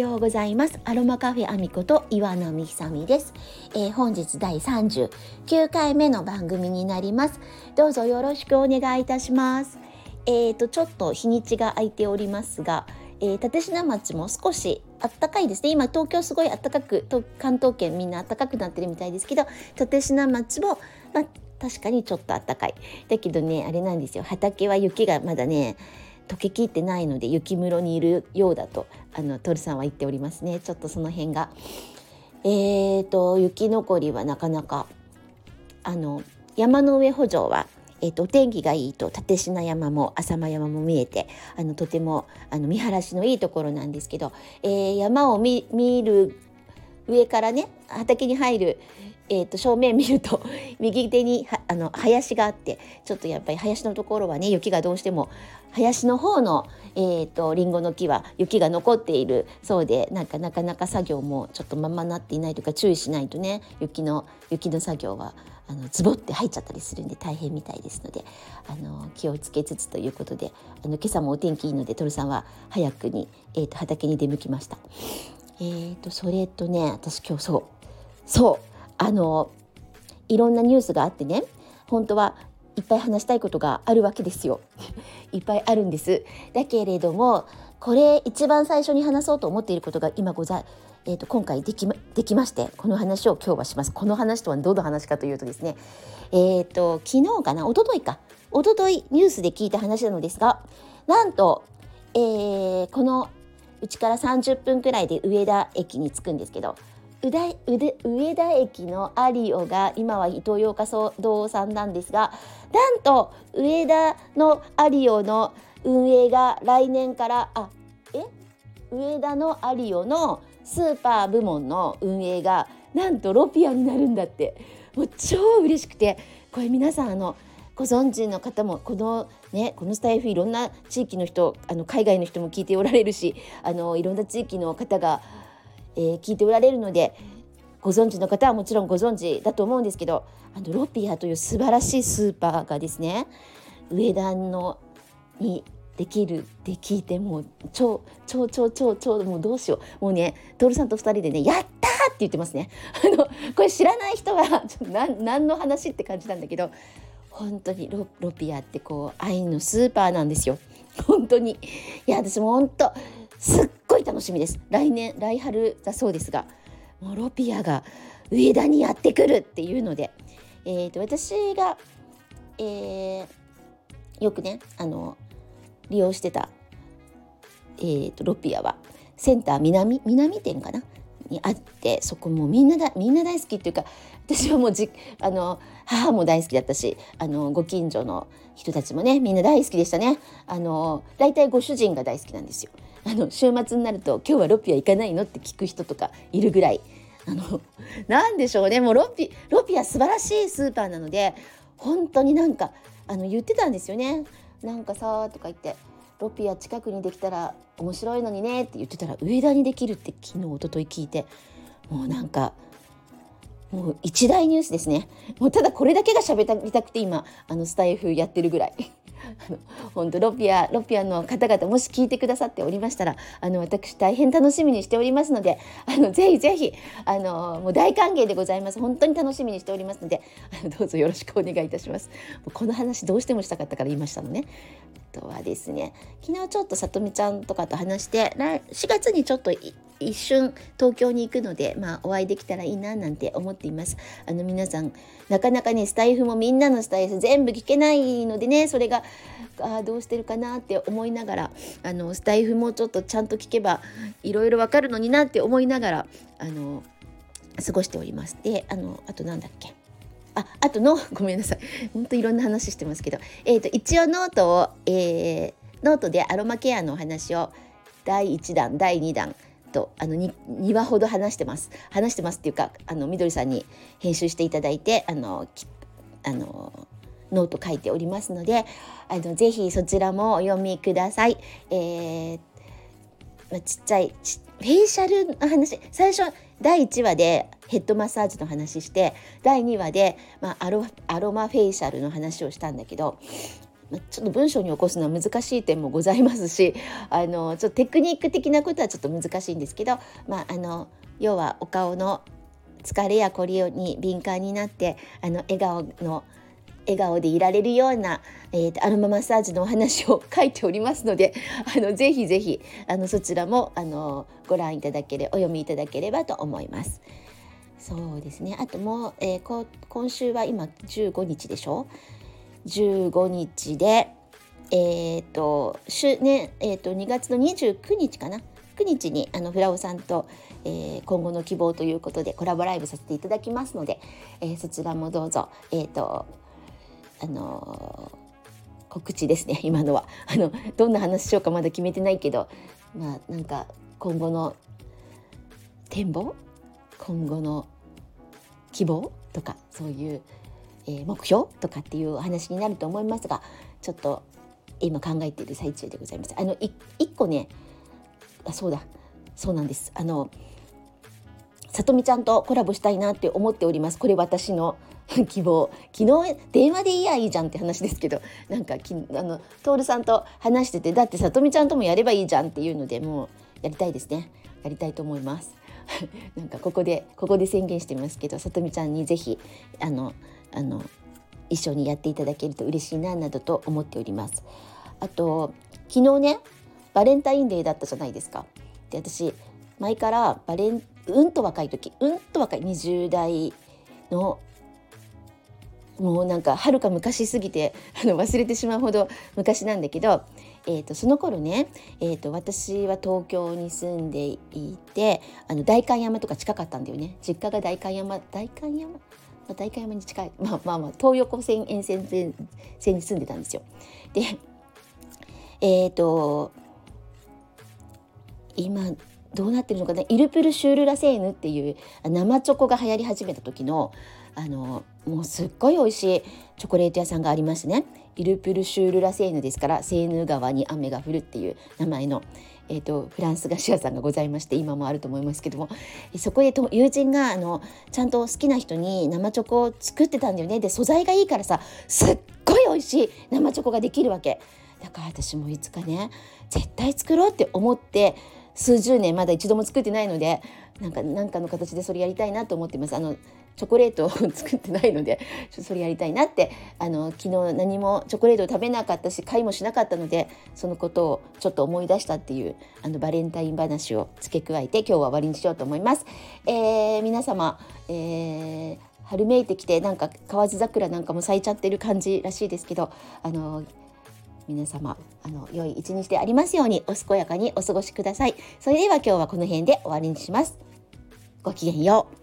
ようございます。アロマカフェアミコと岩波久美です、えー、本日第39回目の番組になります。どうぞよろしくお願いいたします。えーとちょっと日にちが空いておりますが、えー、立科町も少し暖かいですね。今東京すごい暖かく関東圏みんな暖かくなってるみたいですけど立科町もまあ確かにちょっと暖かい。だけどねあれなんですよ。畑は雪がまだね溶けきってないので雪室にいるようだとあのトルさんは言っておりますねちょっとその辺が。えーと雪残りはなかなかあの山の上補助はえーと、お天気がいいと立科山も浅間山も見えてあのとてもあの見晴らしのいいところなんですけど、えー、山を見る上からね畑に入るえーと、正面見ると 右手にあの林があってちょっとやっぱり林のところはね雪がどうしても林の方の、えーと、リンゴの木は雪が残っている。そうでなんかなかなか作業もちょっとままなっていないというか注意しないとね雪の雪の作業はあのズボって入っちゃったりするんで大変みたいですのであの気をつけつつということであの今朝もお天気いいのでトルさんは早くに、えーと、畑に出向きました。えーとそれとね私今日そう。そう。あのいろんなニュースがあってね本当はいっぱい話したいことがあるわけですよ。いっぱいあるんです。だけれどもこれ一番最初に話そうと思っていることが今ござえーと、今回できまできましてこの話を今日はします。この話とはどの話かというとですねえっ、ー、と昨日かな一昨日か。一昨日ニュースで聞いた話なのですがなんと、えー、このうちから30分くらいで上田駅に着くんですけどうだうで上田駅のアリオが今はイトーヨーカ堂さんなんですがなんと上田のアリオの運営が来年からあえ？上田のアリオのスーパー部門の運営がなんとロピアになるんだって。もう超嬉しくてこれ皆さんあのご存知の方もこのねこのスタイフいろんな地域の人あの海外の人も聞いておられるしあのいろんな地域の方がえー、聞いておられるのでご存知の方はもちろんご存知だと思うんですけどあのロピアという素晴らしいスーパーがですね上田のにできるって聞いてもう超超超超超もうどうしようもうね徹さんと2人でね「やった!」って言ってますね。あのこれ知らない人はちょっと何の話って感じなんだけど本当にロロピアってこう愛のスーパーなんですよ。本当にいや私も本当すっごい楽しみです。来年来春だそうですがモロピアが上田にやってくるっていうので、えーと、私が、えー、よくねあの利用してた、えーと、ロピアはセンター南南店かな？にあってそこもみんなだみんな大好きっていうか私はもうじあの母も大好きだったしあのご近所の人たちもねみんな大好きでしたね。あの大体ご主人が大好きなんですよ。あの週末になると「今日はロピア行かないの?」って聞く人とかいるぐらいあのなんでしょうねもうロピロピア素晴らしいスーパーなので本当になんかあの言ってたんですよね。なんかさとか言ってロピア近くにできたら面白いのにねって言ってたら上田にできるって昨日一昨日聞いてもうなんかもう一大ニュースですねもうただこれだけが喋りたくて今あのスタイフやってるぐらい 本当ロピアロピアの方々もし聞いてくださっておりましたらあの私大変楽しみにしておりますのであのぜひぜひあのもう大歓迎でございます。本当に楽しみにしておりますのであのどうぞよろしくお願いいたします。この話どうしてもしたかったから言いましたのね。あとはですね昨日ちょっとさとみちゃんとかと話して4月にちょっと一瞬東京に行くので、まあ、お会いできたらいいななんて思っています。あの皆さんなかなかねスタイフもみんなのスタイフ全部聞けないのでねそれがあどうしてるかなって思いながらあのスタイフもちょっとちゃんと聞けばいろいろわかるのになって思いながらあの過ごしております。であのあとなんだっけ？ああとの ごめんなさいほんといろんな話してますけど、えーと、一応ノートを、えー、ノートでアロマケアのお話を第1弾第2弾とあの 2, 2話ほど話してます話してますっていうかあのみどりさんに編集していただいてあのあのノート書いておりますのであのぜひそちらもお読みください。えーまあ、ちっちゃいフェイシャルの話最初第1話でヘッドマッサージの話して第2話で、まあ、アロアロマフェイシャルの話をしたんだけど、ちょっと文章に起こすのは難しい点もございますし あのちょっとテクニック的なことはちょっと難しいんですけど、まあ、あの要はお顔の疲れやこりに敏感になってあの笑顔の笑顔でいられるような、えー、アロママッサージのお話を書いておりますので あのぜひぜひあのそちらもあのご覧いただけれお読みいただければと思います。そうですねあともう、えー、今週は今15日でしょ？15日でえっ、ー、と週ねえ、ー、と2月の29日かな？9日にあのフラオさんと、えー、今後の希望ということでコラボライブさせていただきますので、えー、そちらもどうぞえ、ー、とあの告知ですね今のは。あのどんな話しようかまだ決めてないけどまあなんか今後の展望？今後の希望？とかそういう、え、目標とかっていうお話になると思いますがちょっと今考えている最中でございます。あの一個ねあそうだ。そうなんです。あのさとみちゃんとコラボしたいなって思っております。これ私の 希望。昨日電話でいいやいいじゃんって話ですけどなんかきあの徹さんと話しててだってさとみちゃんともやればいいじゃんっていうのでもうやりたいですね。やりたいと思います。なんかここでここで宣言してますけどさとみちゃんに是非あのあの一緒にやっていただけると嬉しいななどと思っております。あと昨日ねバレンタインデーだったじゃないですか。で私前からバレンうんと若い時うんと若い20代のもうなんかはるか昔すぎて あの忘れてしまうほど昔なんだけど、えーと、その頃ね、えーと、私は東京に住んでいてあの代官山とか近かったんだよね。実家が代官山代官山？代官山に近い。まあまあまあ東横線沿線線に住んでたんですよ。でえっ、ー、と今どうなってるのかな？イルプルシュールラセーヌっていう生チョコが流行り始めた時のあのもうすっごい美味しいチョコレート屋さんがありますね。イルプルシュールラセーヌですからセーヌ川に雨が降るっていう名前の、えーと、フランス菓子屋さんがございまして今もあると思いますけども。そこでと友人があのちゃんと好きな人に生チョコを作ってたんだよね。で素材がいいからさすっごい美味しい生チョコができるわけ。だから私もいつかね絶対作ろうって思って数十年まだ一度も作ってないのでなんかなんかの形でそれやりたいなと思ってます。あのチョコレートを作ってないので それやりたいなってあの昨日何もチョコレートを食べなかったし買いもしなかったのでそのことをちょっと思い出したっていうあのバレンタイン話を付け加えて今日は終わりにしようと思います。えー、皆様、えー、春めいてきてなんか河津桜なんかも咲いちゃってる感じらしいですけどあの皆様あの良い一日でありますようにお健やかにお過ごしください。それでは今日はこの辺で終わりにします。ごきげんよう。